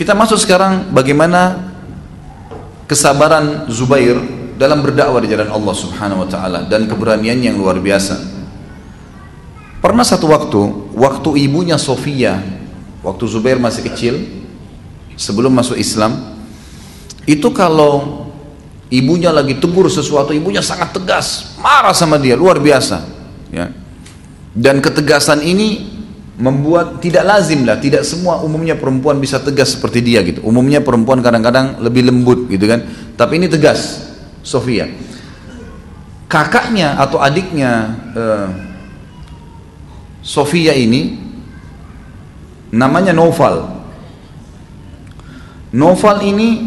Kita masuk sekarang bagaimana kesabaran Zubair dalam berdakwah di jalan Allah Subhanahu wa taala dan keberanian yang luar biasa. Pernah satu waktu, waktu ibunya Sofia, waktu Zubair masih kecil, sebelum masuk Islam, itu kalau ibunya lagi tegur sesuatu, ibunya sangat tegas, marah sama dia, luar biasa. Ya. Dan ketegasan ini membuat tidak lazim lah tidak semua umumnya perempuan bisa tegas seperti dia gitu. Umumnya perempuan kadang-kadang lebih lembut gitu kan. Tapi ini tegas Sofia. Kakaknya atau adiknya uh, Sofia ini namanya Noval. Noval ini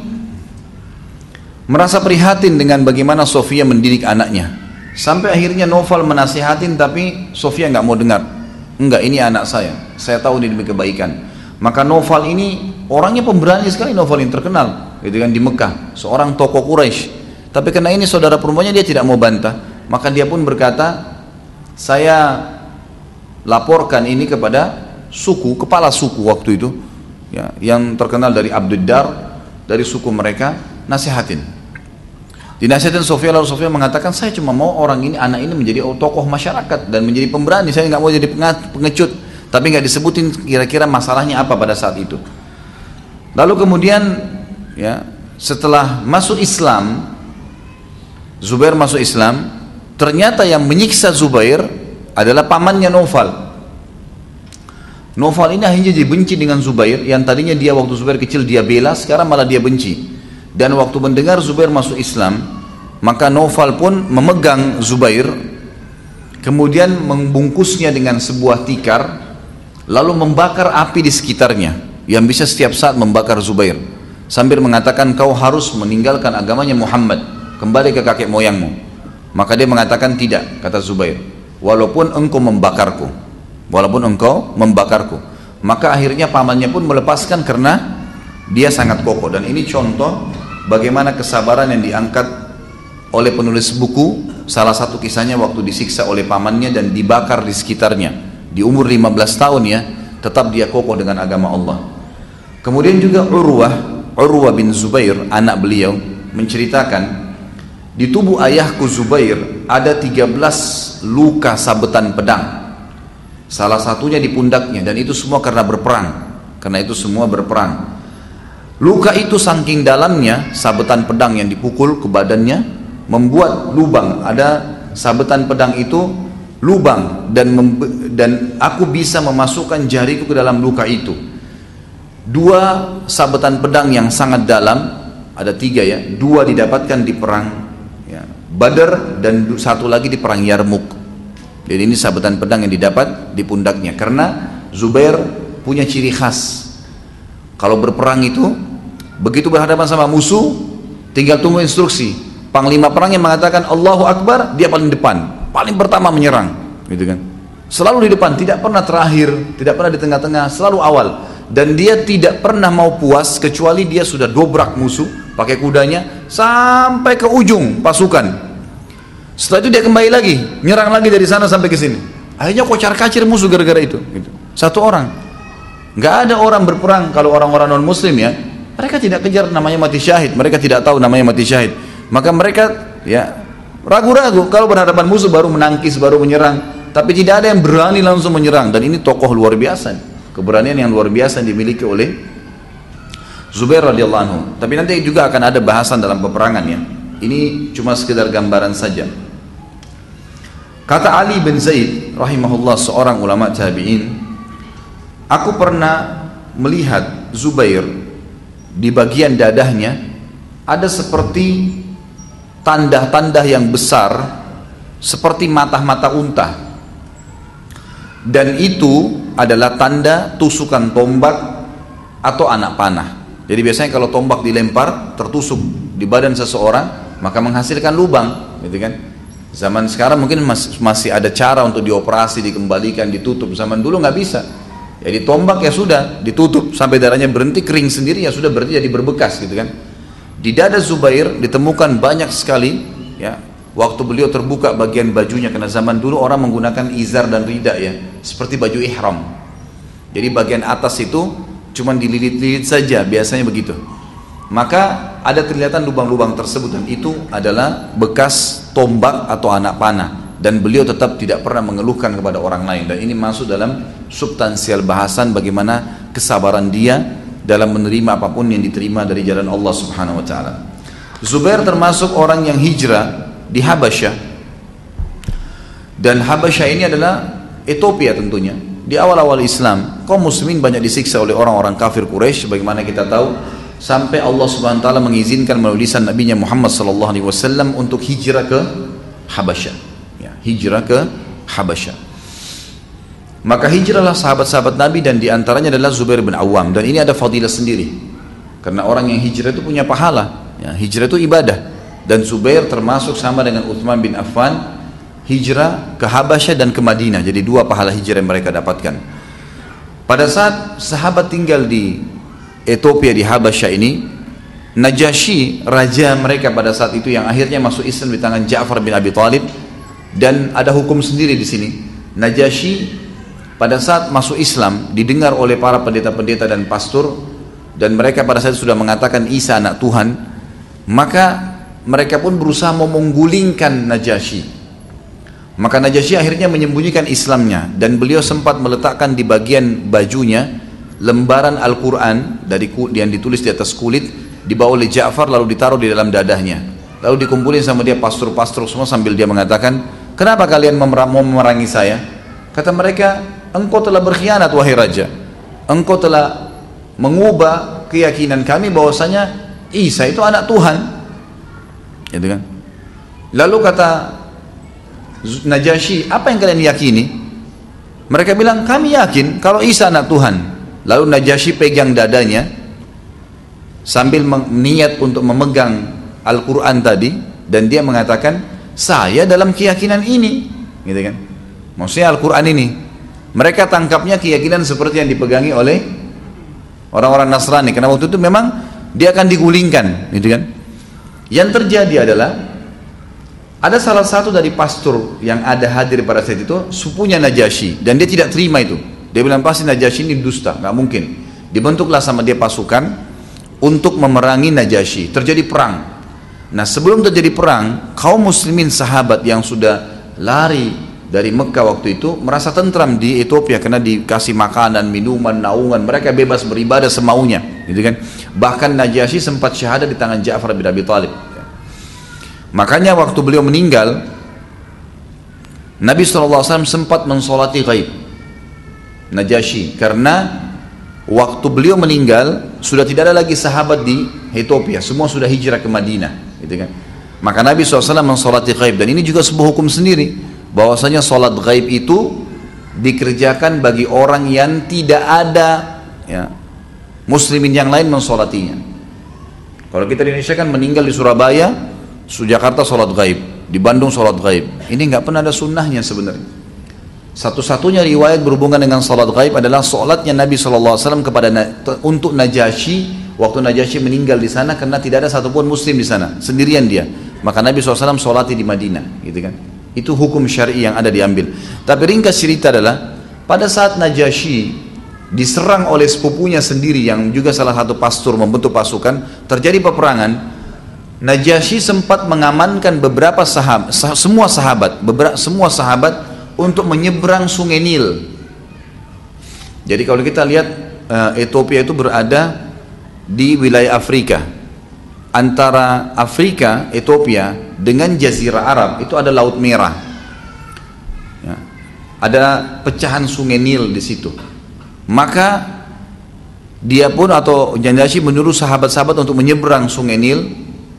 merasa prihatin dengan bagaimana Sofia mendidik anaknya. Sampai akhirnya Noval menasihatin tapi Sofia nggak mau dengar enggak ini anak saya. Saya tahu ini demi kebaikan. Maka Noval ini orangnya pemberani sekali Noval ini terkenal gitu kan di Mekah. Seorang tokoh Quraisy. Tapi karena ini saudara perempuannya dia tidak mau bantah. Maka dia pun berkata saya laporkan ini kepada suku kepala suku waktu itu ya, yang terkenal dari Abdul Dar dari suku mereka nasihatin Dinasihatin Sofia lalu Sofia mengatakan saya cuma mau orang ini anak ini menjadi tokoh masyarakat dan menjadi pemberani. Saya nggak mau jadi pengecut. Tapi nggak disebutin kira-kira masalahnya apa pada saat itu. Lalu kemudian ya setelah masuk Islam Zubair masuk Islam ternyata yang menyiksa Zubair adalah pamannya Noval. Noval ini akhirnya dibenci dengan Zubair yang tadinya dia waktu Zubair kecil dia bela sekarang malah dia benci dan waktu mendengar Zubair masuk Islam maka Noval pun memegang Zubair kemudian membungkusnya dengan sebuah tikar lalu membakar api di sekitarnya yang bisa setiap saat membakar Zubair sambil mengatakan kau harus meninggalkan agamanya Muhammad kembali ke kakek moyangmu. Maka dia mengatakan tidak kata Zubair walaupun engkau membakarku walaupun engkau membakarku. Maka akhirnya pamannya pun melepaskan karena dia sangat kokoh. Dan ini contoh bagaimana kesabaran yang diangkat oleh penulis buku? Salah satu kisahnya waktu disiksa oleh pamannya dan dibakar di sekitarnya. Di umur 15 tahun ya tetap dia kokoh dengan agama Allah. Kemudian juga Urwah Urwah bin Zubair anak beliau menceritakan di tubuh ayahku Zubair ada 13 luka sabetan pedang. Salah satunya di pundaknya dan itu semua karena berperang. Karena itu semua berperang Luka itu saking dalamnya, sabetan pedang yang dipukul ke badannya membuat lubang. Ada sabetan pedang itu lubang dan dan aku bisa memasukkan jariku ke dalam luka itu. Dua sabetan pedang yang sangat dalam, ada tiga ya, dua didapatkan di perang ya, Badar dan satu lagi di perang Yarmuk. Jadi ini sabetan pedang yang didapat di pundaknya karena Zubair punya ciri khas. Kalau berperang itu Begitu berhadapan sama musuh, tinggal tunggu instruksi. Panglima perang yang mengatakan Allahu Akbar, dia paling depan, paling pertama menyerang, gitu kan. Selalu di depan, tidak pernah terakhir, tidak pernah di tengah-tengah, selalu awal. Dan dia tidak pernah mau puas kecuali dia sudah dobrak musuh pakai kudanya sampai ke ujung pasukan. Setelah itu dia kembali lagi, nyerang lagi dari sana sampai ke sini. Akhirnya kocar kacir musuh gara-gara itu. Gitu. Satu orang. Gak ada orang berperang kalau orang-orang non muslim ya mereka tidak kejar namanya mati syahid, mereka tidak tahu namanya mati syahid. Maka mereka ya ragu-ragu kalau berhadapan musuh baru menangkis, baru menyerang. Tapi tidak ada yang berani langsung menyerang dan ini tokoh luar biasa. Keberanian yang luar biasa yang dimiliki oleh Zubair radhiyallahu anhu. Tapi nanti juga akan ada bahasan dalam peperangan ya. Ini cuma sekedar gambaran saja. Kata Ali bin Zaid rahimahullah seorang ulama tabi'in, aku pernah melihat Zubair di bagian dadahnya ada seperti tanda-tanda yang besar seperti mata-mata unta. Dan itu adalah tanda tusukan tombak atau anak panah. Jadi biasanya kalau tombak dilempar tertusuk di badan seseorang maka menghasilkan lubang gitu kan? Zaman sekarang mungkin masih ada cara untuk dioperasi dikembalikan ditutup. Zaman dulu nggak bisa jadi tombak ya sudah ditutup sampai darahnya berhenti kering sendiri ya sudah berarti jadi berbekas gitu kan. Di dada Zubair ditemukan banyak sekali ya waktu beliau terbuka bagian bajunya karena zaman dulu orang menggunakan izar dan rida ya seperti baju ihram. Jadi bagian atas itu cuman dililit-lilit saja biasanya begitu maka ada kelihatan lubang-lubang tersebut dan itu adalah bekas tombak atau anak panah dan beliau tetap tidak pernah mengeluhkan kepada orang lain dan ini masuk dalam substansial bahasan bagaimana kesabaran dia dalam menerima apa pun yang diterima dari jalan Allah Subhanahu wa taala. Zubair termasuk orang yang hijrah di Habasyah dan Habasyah ini adalah Ethiopia tentunya. Di awal-awal Islam, kaum muslimin banyak disiksa oleh orang-orang kafir Quraisy bagaimana kita tahu sampai Allah Subhanahu wa taala mengizinkan melalui lisan Nabi Muhammad sallallahu alaihi wasallam untuk hijrah ke Habasyah. Hijrah ke Habasyah. Maka hijrahlah sahabat-sahabat Nabi dan di antaranya adalah Zubair bin Awam dan ini ada fadilah sendiri. Karena orang yang hijrah itu punya pahala. Ya, hijrah itu ibadah dan Zubair termasuk sama dengan Uthman bin Affan hijrah ke Habasyah dan ke Madinah. Jadi dua pahala hijrah yang mereka dapatkan. Pada saat sahabat tinggal di Ethiopia di Habasyah ini Najasyi raja mereka pada saat itu yang akhirnya masuk Islam di tangan Ja'far bin Abi Thalib dan ada hukum sendiri di sini. Najasyi pada saat masuk Islam didengar oleh para pendeta-pendeta dan pastor dan mereka pada saat itu sudah mengatakan Isa anak Tuhan, maka mereka pun berusaha memunggulingkan Najasyi. Maka Najasyi akhirnya menyembunyikan Islamnya dan beliau sempat meletakkan di bagian bajunya lembaran Al-Quran dari yang ditulis di atas kulit dibawa oleh Ja'far lalu ditaruh di dalam dadahnya lalu dikumpulin sama dia pastor-pastor semua sambil dia mengatakan kenapa kalian mau memerangi saya? Kata mereka engkau telah berkhianat wahai raja. Engkau telah mengubah keyakinan kami bahwasanya Isa itu anak Tuhan. Gitu kan? Lalu kata Najasyi apa yang kalian yakini? Mereka bilang kami yakin kalau Isa anak Tuhan. Lalu Najasyi pegang dadanya sambil niat untuk memegang Al-Quran tadi dan dia mengatakan saya dalam keyakinan ini. Gitu kan? Maksudnya Al-Quran ini. Mereka tangkapnya keyakinan seperti yang dipegangi oleh orang-orang Nasrani. Karena waktu itu memang dia akan digulingkan. Gitu kan? Yang terjadi adalah ada salah satu dari pastor yang ada hadir pada saat itu supunya Najasyi dan dia tidak terima itu. Dia bilang pasti Najasyi ini dusta, nggak mungkin. Dibentuklah sama dia pasukan untuk memerangi Najasyi. Terjadi perang. Nah sebelum terjadi perang, kaum muslimin sahabat yang sudah lari dari Mekah waktu itu merasa tentram di Ethiopia karena dikasih makanan, minuman, naungan, mereka bebas beribadah semaunya, gitu kan. Bahkan Najasyi sempat syahadat di tangan Ja'far bin Abi Thalib. Makanya waktu beliau meninggal, Nabi SAW sempat mensolati ghaib. Najasyi karena waktu beliau meninggal sudah tidak ada lagi sahabat di Ethiopia semua sudah hijrah ke Madinah gitu kan? Maka Nabi SAW mensolati gaib dan ini juga sebuah hukum sendiri. Bahwasanya solat gaib itu dikerjakan bagi orang yang tidak ada ya, muslimin yang lain mensolatinya. Kalau kita di Indonesia kan meninggal di Surabaya Jakarta solat gaib di Bandung solat gaib ini nggak pernah ada sunnahnya sebenarnya satu-satunya riwayat berhubungan dengan salat gaib adalah salatnya Nabi SAW kepada untuk Najasyi waktu Najasyi meninggal di sana karena tidak ada satupun muslim di sana. Sendirian dia. Maka Nabi SAW salati di Madinah gitu kan. Itu hukum syari yang ada diambil. Tapi ringkas cerita adalah pada saat Najasyi diserang oleh sepupunya sendiri yang juga salah satu pastor membentuk pasukan terjadi peperangan. Najasyi sempat mengamankan beberapa sahabat semua sahabat beberapa semua sahabat untuk menyeberang sungai Nil. Jadi kalau kita lihat eh, Ethiopia itu berada di wilayah Afrika. Antara Afrika, Ethiopia dengan Jazirah Arab itu ada Laut Merah. Ya. Ada pecahan sungai Nil di situ. Maka dia pun atau Jandashi menyuruh sahabat-sahabat untuk menyeberang sungai Nil.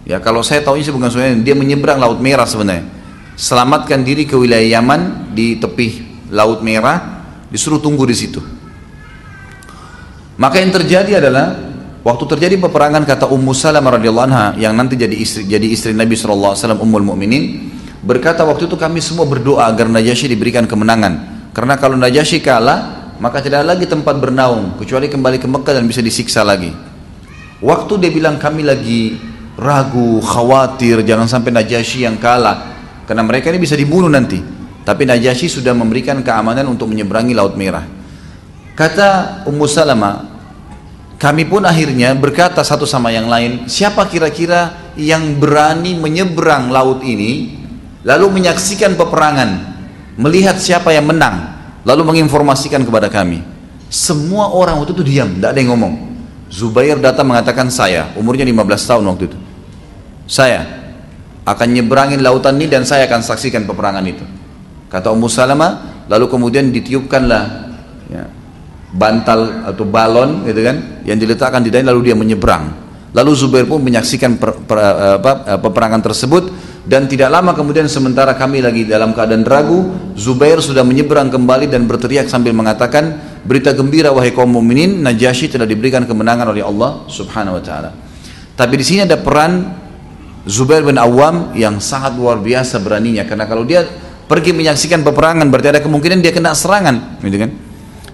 Ya kalau saya tahu ini bukan sungai Nil, dia menyeberang Laut Merah sebenarnya selamatkan diri ke wilayah Yaman di tepi Laut Merah, disuruh tunggu di situ. Maka yang terjadi adalah waktu terjadi peperangan kata Ummu Salamah radhiyallahu anha yang nanti jadi istri jadi istri Nabi sallallahu alaihi wasallam Ummul Mukminin berkata waktu itu kami semua berdoa agar Najasyi diberikan kemenangan. Karena kalau Najasyi kalah, maka tidak ada lagi tempat bernaung kecuali kembali ke Mekah dan bisa disiksa lagi. Waktu dia bilang kami lagi ragu, khawatir jangan sampai Najasyi yang kalah karena mereka ini bisa dibunuh nanti tapi Najasyi sudah memberikan keamanan untuk menyeberangi Laut Merah kata Ummu Salama kami pun akhirnya berkata satu sama yang lain, siapa kira-kira yang berani menyeberang laut ini, lalu menyaksikan peperangan, melihat siapa yang menang, lalu menginformasikan kepada kami. Semua orang waktu itu diam, tidak ada yang ngomong. Zubair datang mengatakan saya, umurnya 15 tahun waktu itu. Saya akan nyeberangin lautan ini dan saya akan saksikan peperangan itu. Kata Ummu Salamah, lalu kemudian ditiupkanlah ya, bantal atau balon gitu kan yang diletakkan di dalam lalu dia menyeberang. Lalu Zubair pun menyaksikan per, per, apa, peperangan tersebut dan tidak lama kemudian sementara kami lagi dalam keadaan ragu Zubair sudah menyeberang kembali dan berteriak sambil mengatakan berita gembira wahai kaum mukminin Najasyi telah diberikan kemenangan oleh Allah Subhanahu wa taala. Tapi di sini ada peran Zubair bin Awam yang sangat luar biasa beraninya karena kalau dia pergi menyaksikan peperangan berarti ada kemungkinan dia kena serangan gitu kan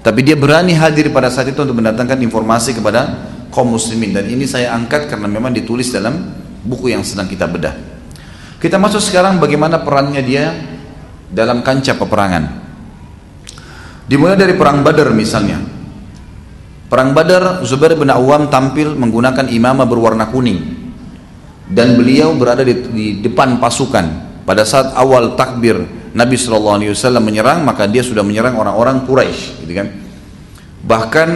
tapi dia berani hadir pada saat itu untuk mendatangkan informasi kepada kaum muslimin dan ini saya angkat karena memang ditulis dalam buku yang sedang kita bedah. Kita masuk sekarang bagaimana perannya dia dalam kancah peperangan. Dimulai dari perang Badar misalnya. Perang Badar Zubair bin Awam tampil menggunakan imamah berwarna kuning dan beliau berada di, di depan pasukan. Pada saat awal takbir Nabi SAW menyerang maka dia sudah menyerang orang-orang Quraisy gitu kan? Bahkan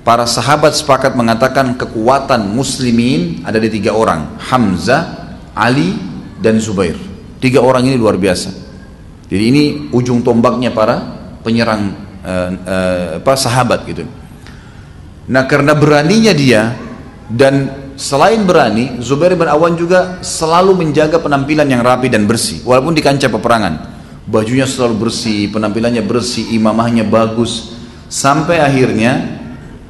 para sahabat sepakat mengatakan kekuatan muslimin ada di tiga orang Hamzah, Ali dan Zubair. Tiga orang ini luar biasa. Jadi ini ujung tombaknya para penyerang uh, uh, apa sahabat gitu. Nah karena beraninya dia dan Selain berani, Zubair bin Awan juga selalu menjaga penampilan yang rapi dan bersih, walaupun di kancah peperangan bajunya selalu bersih, penampilannya bersih, imamahnya bagus, sampai akhirnya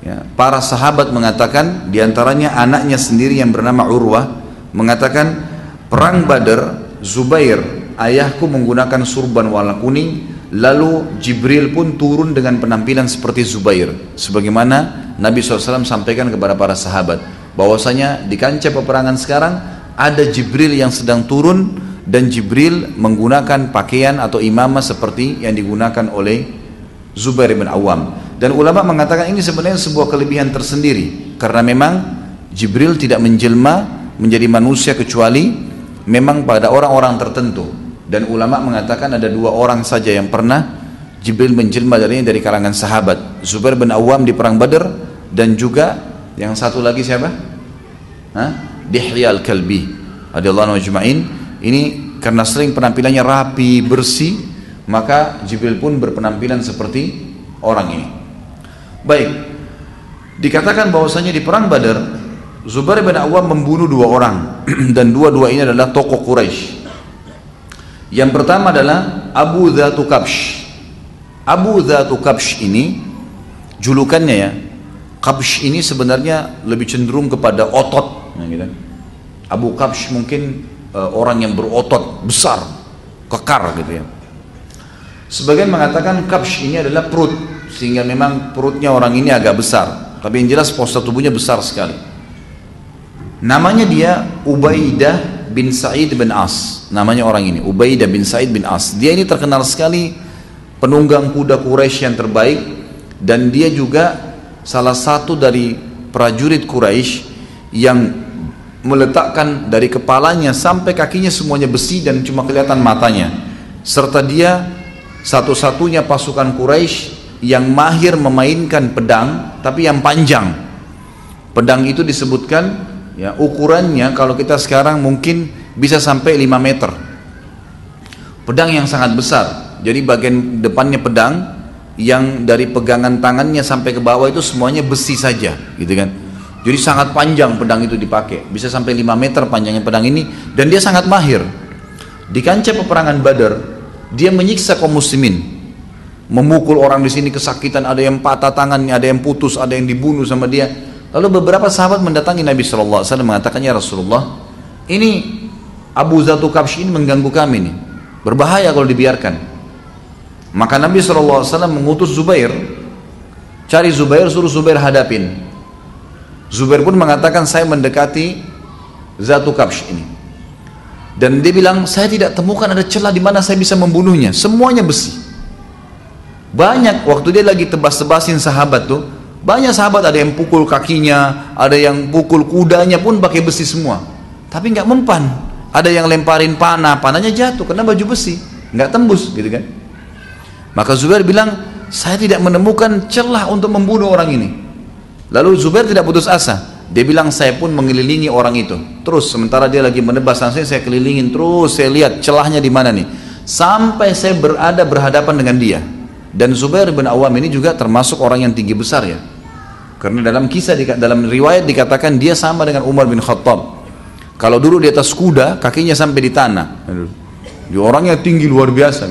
ya, para sahabat mengatakan, di antaranya anaknya sendiri yang bernama Urwah, mengatakan perang Badar, Zubair, ayahku menggunakan surban warna kuning, lalu Jibril pun turun dengan penampilan seperti Zubair, sebagaimana Nabi SAW sampaikan kepada para sahabat, bahwasanya di kancah peperangan sekarang ada Jibril yang sedang turun dan Jibril menggunakan pakaian atau imamah seperti yang digunakan oleh Zubair bin Awam. Dan ulama mengatakan ini sebenarnya sebuah kelebihan tersendiri. Karena memang Jibril tidak menjelma menjadi manusia kecuali memang pada orang-orang tertentu. Dan ulama mengatakan ada dua orang saja yang pernah Jibril menjelma darinya dari kalangan sahabat. Zubair bin Awam di perang Badar dan juga yang satu lagi siapa? Hah? Dihya al-Kalbi radhiyallahu anhu ini karena sering penampilannya rapi, bersih, maka Jibril pun berpenampilan seperti orang ini. Baik, dikatakan bahwasanya di perang Badar, Zubair bin Awam membunuh dua orang dan dua-dua ini adalah tokoh Quraisy. Yang pertama adalah Abu Dhatu Kabsh. Abu Dhatu Kabsh ini julukannya ya. Kabsh ini sebenarnya lebih cenderung kepada otot, ya gitu. Abu Kabsh mungkin uh, orang yang berotot besar, kekar gitu ya. Sebagian mengatakan kapsh ini adalah perut, sehingga memang perutnya orang ini agak besar. Tapi yang jelas postur tubuhnya besar sekali. Namanya dia Ubaidah bin Sa'id bin As. Namanya orang ini, Ubaidah bin Sa'id bin As. Dia ini terkenal sekali penunggang kuda Quraisy yang terbaik dan dia juga salah satu dari prajurit Quraisy yang meletakkan dari kepalanya sampai kakinya semuanya besi dan cuma kelihatan matanya. Serta dia satu-satunya pasukan Quraisy yang mahir memainkan pedang tapi yang panjang. Pedang itu disebutkan ya ukurannya kalau kita sekarang mungkin bisa sampai 5 meter. Pedang yang sangat besar. Jadi bagian depannya pedang yang dari pegangan tangannya sampai ke bawah itu semuanya besi saja gitu kan jadi sangat panjang pedang itu dipakai, bisa sampai 5 meter panjangnya pedang ini dan dia sangat mahir. Di kancah peperangan Badar, dia menyiksa kaum muslimin. Memukul orang di sini kesakitan, ada yang patah tangannya, ada yang putus, ada yang dibunuh sama dia. Lalu beberapa sahabat mendatangi Nabi SAW mengatakan, Ya Rasulullah, ini Abu Zatu Kabsh ini mengganggu kami nih. Berbahaya kalau dibiarkan. Maka Nabi SAW mengutus Zubair, cari Zubair, suruh Zubair hadapin. Zubair pun mengatakan saya mendekati Zatu Kabsh ini. Dan dia bilang saya tidak temukan ada celah di mana saya bisa membunuhnya. Semuanya besi. Banyak waktu dia lagi tebas-tebasin sahabat tuh, Banyak sahabat ada yang pukul kakinya, ada yang pukul kudanya pun pakai besi semua. Tapi nggak mempan. Ada yang lemparin panah, panahnya jatuh karena baju besi, nggak tembus gitu kan. Maka Zubair bilang, saya tidak menemukan celah untuk membunuh orang ini. Lalu Zubair tidak putus asa. Dia bilang saya pun mengelilingi orang itu. Terus sementara dia lagi menebas langsung saya kelilingin terus saya lihat celahnya di mana nih. Sampai saya berada berhadapan dengan dia. Dan Zubair bin Awam ini juga termasuk orang yang tinggi besar ya. Karena dalam kisah dalam riwayat dikatakan dia sama dengan Umar bin Khattab. Kalau dulu di atas kuda, kakinya sampai di tanah. Dia orangnya tinggi luar biasa.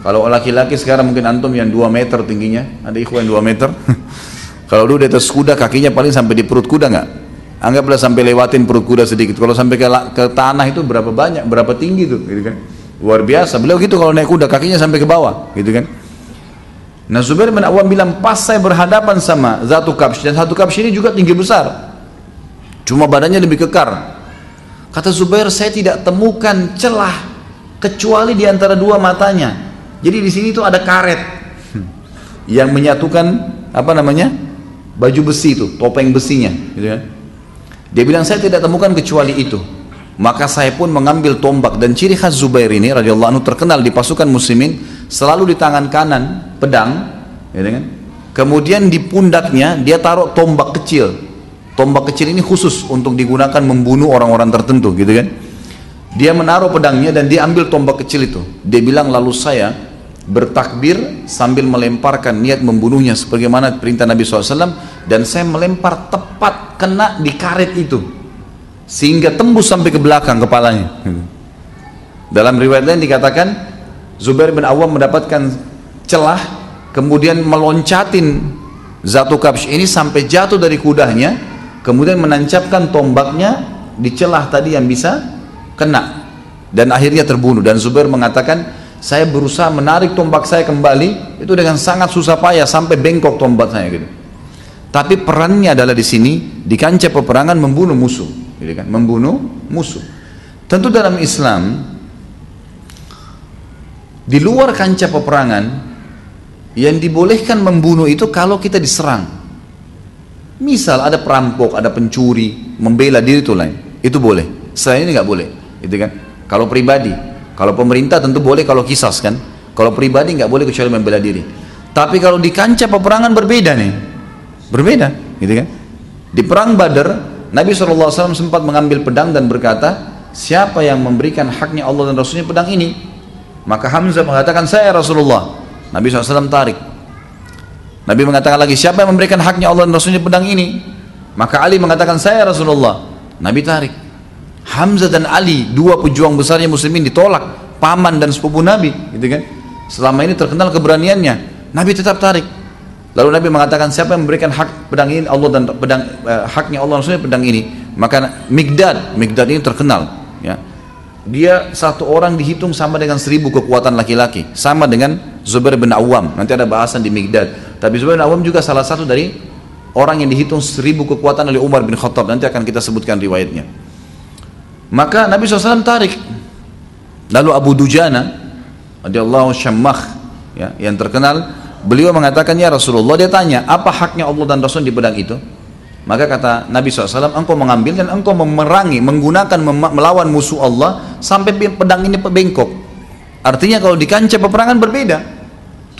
Kalau laki-laki sekarang mungkin antum yang 2 meter tingginya, ada ikhwan 2 meter. Kalau dulu di atas kuda kakinya paling sampai di perut kuda nggak? Anggaplah sampai lewatin perut kuda sedikit. Kalau sampai ke, ke tanah itu berapa banyak, berapa tinggi tuh, gitu kan? Luar biasa. Beliau gitu kalau naik kuda kakinya sampai ke bawah, gitu kan? Nah Zubair bin Awam bilang pas saya berhadapan sama Zatu Kabsh dan Zatu Kabsh ini juga tinggi besar. Cuma badannya lebih kekar. Kata Zubair saya tidak temukan celah kecuali di antara dua matanya. Jadi di sini tuh ada karet yang menyatukan apa namanya baju besi itu, topeng besinya, gitu kan? Dia bilang saya tidak temukan kecuali itu. Maka saya pun mengambil tombak dan ciri khas Zubair ini radhiyallahu anhu terkenal di pasukan muslimin selalu di tangan kanan pedang, ya kan? Kemudian di pundaknya dia taruh tombak kecil. Tombak kecil ini khusus untuk digunakan membunuh orang-orang tertentu, gitu kan? Dia menaruh pedangnya dan dia ambil tombak kecil itu. Dia bilang lalu saya bertakbir sambil melemparkan niat membunuhnya sebagaimana perintah Nabi SAW dan saya melempar tepat kena di karet itu. Sehingga tembus sampai ke belakang kepalanya. Dalam riwayat lain dikatakan Zubair bin Awam mendapatkan celah kemudian meloncatin Zatu Kabsh ini sampai jatuh dari kudanya kemudian menancapkan tombaknya di celah tadi yang bisa kena. Dan akhirnya terbunuh. Dan Zubair mengatakan saya berusaha menarik tombak saya kembali. Itu dengan sangat susah payah sampai bengkok tombak saya gitu tapi perannya adalah di sini di kancah peperangan membunuh musuh gitu kan membunuh musuh tentu dalam Islam di luar kancah peperangan yang dibolehkan membunuh itu kalau kita diserang. Misal ada perampok, ada pencuri, membela diri itu lain. Itu boleh. Selain ini nggak boleh. Itu kan. Kalau pribadi, kalau pemerintah tentu boleh kalau kisas kan. Kalau pribadi nggak boleh kecuali membela diri. Tapi kalau di kancah peperangan berbeda nih. Berbeda, gitu kan. Di perang Badar, Nabi SAW sempat mengambil pedang dan berkata, siapa yang memberikan haknya Allah dan Rasulnya pedang ini? Maka Hamzah mengatakan saya Rasulullah. Nabi SAW tarik. Nabi mengatakan lagi siapa yang memberikan haknya Allah dan Rasulnya pedang ini? Maka Ali mengatakan saya Rasulullah. Nabi tarik. Hamzah dan Ali dua pejuang besarnya muslimin ditolak. Paman dan sepupu Nabi, gitu kan? Selama ini terkenal keberaniannya. Nabi tetap tarik. Lalu Nabi mengatakan siapa yang memberikan hak pedang ini Allah dan pedang eh, haknya Allah Rasulnya pedang ini? Maka Migdad, Migdad ini terkenal, ya. Dia satu orang dihitung sama dengan seribu kekuatan laki-laki sama dengan Zubair bin Awam. Nanti ada bahasan di Migdad. Tapi Zubair bin Awam juga salah satu dari orang yang dihitung seribu kekuatan oleh Umar bin Khattab. Nanti akan kita sebutkan riwayatnya. Maka Nabi SAW tarik. Lalu Abu Dujana radhiyallahu syammah ya, yang terkenal beliau mengatakan ya Rasulullah dia tanya apa haknya Allah dan Rasul di pedang itu maka kata Nabi SAW, engkau mengambil dan engkau memerangi, menggunakan melawan musuh Allah sampai pedang ini bengkok. Artinya kalau di kancah peperangan berbeda.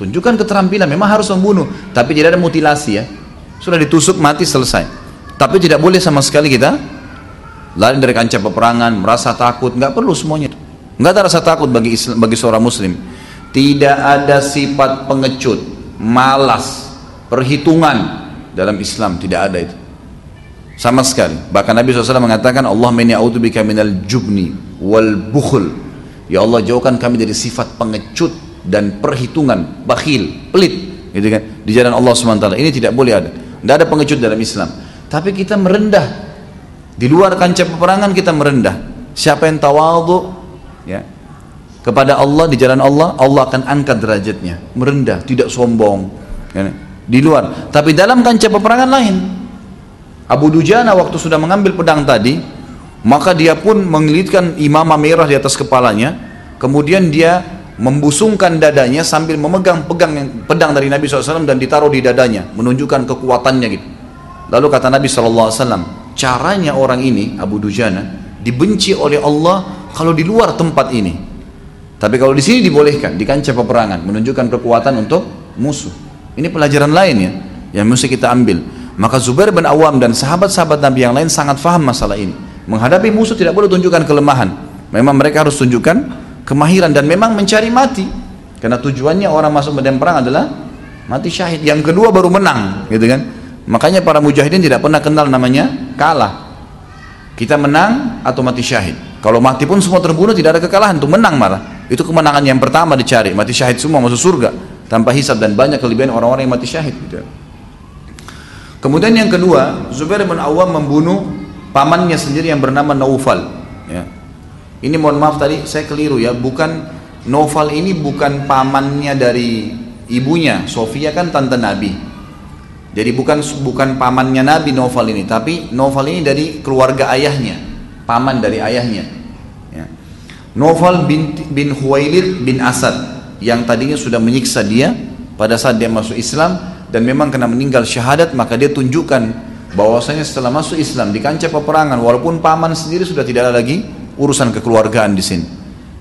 Tunjukkan keterampilan, memang harus membunuh, tapi tidak ada mutilasi ya. Sudah ditusuk mati selesai. Tapi tidak boleh sama sekali kita lari dari kancah peperangan, merasa takut, nggak perlu semuanya. Nggak ada rasa takut bagi Islam, bagi seorang Muslim. Tidak ada sifat pengecut, malas, perhitungan dalam Islam tidak ada itu. Sama sekali. Bahkan Nabi SAW mengatakan Allah meni bika minal jubni wal bukhul. Ya Allah jauhkan kami dari sifat pengecut dan perhitungan bakhil pelit gitu kan di jalan Allah SWT ini tidak boleh ada. Tidak ada pengecut dalam Islam. Tapi kita merendah. Di luar kancah peperangan kita merendah. Siapa yang tawadhu ya kepada Allah di jalan Allah Allah akan angkat derajatnya. Merendah tidak sombong. Ya. di luar. Tapi dalam kancah peperangan lain. Abu Dujana waktu sudah mengambil pedang tadi, maka dia pun mengelitkan imamah merah di atas kepalanya, kemudian dia membusungkan dadanya sambil memegang pegang pedang dari Nabi SAW dan ditaruh di dadanya menunjukkan kekuatannya gitu. Lalu kata Nabi SAW caranya orang ini Abu Dujana dibenci oleh Allah kalau di luar tempat ini tapi kalau di sini dibolehkan di kancah peperangan menunjukkan kekuatan untuk musuh. Ini pelajaran lain ya yang mesti kita ambil. Maka Zubair bin Awam dan sahabat-sahabat Nabi yang lain sangat faham masalah ini. Menghadapi musuh tidak boleh tunjukkan kelemahan. Memang mereka harus tunjukkan kemahiran dan memang mencari mati. Karena tujuannya orang masuk medan perang adalah mati syahid. Yang kedua baru menang gitu kan? Makanya para mujahidin tidak pernah kenal namanya kalah. Kita menang atau mati syahid. Kalau mati pun semua terbunuh tidak ada kekalahan itu menang malah itu kemenangan yang pertama dicari mati syahid semua masuk surga tanpa hisab dan banyak kelebihan orang-orang yang mati syahid gitu. kemudian yang kedua Zubair bin Awam membunuh pamannya sendiri yang bernama Naufal ya ini mohon maaf tadi saya keliru ya, bukan Noval ini bukan pamannya dari ibunya. Sofia kan tante Nabi. Jadi bukan bukan pamannya Nabi Noval ini, tapi Noval ini dari keluarga ayahnya, paman dari ayahnya. Noval bin, bin Huwailid bin Asad yang tadinya sudah menyiksa dia pada saat dia masuk Islam dan memang kena meninggal syahadat maka dia tunjukkan bahwasanya setelah masuk Islam di kancah peperangan walaupun paman sendiri sudah tidak ada lagi urusan kekeluargaan di sini.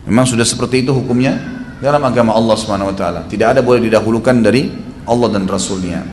Memang sudah seperti itu hukumnya dalam agama Allah Subhanahu wa taala. Tidak ada boleh didahulukan dari Allah dan Rasulnya.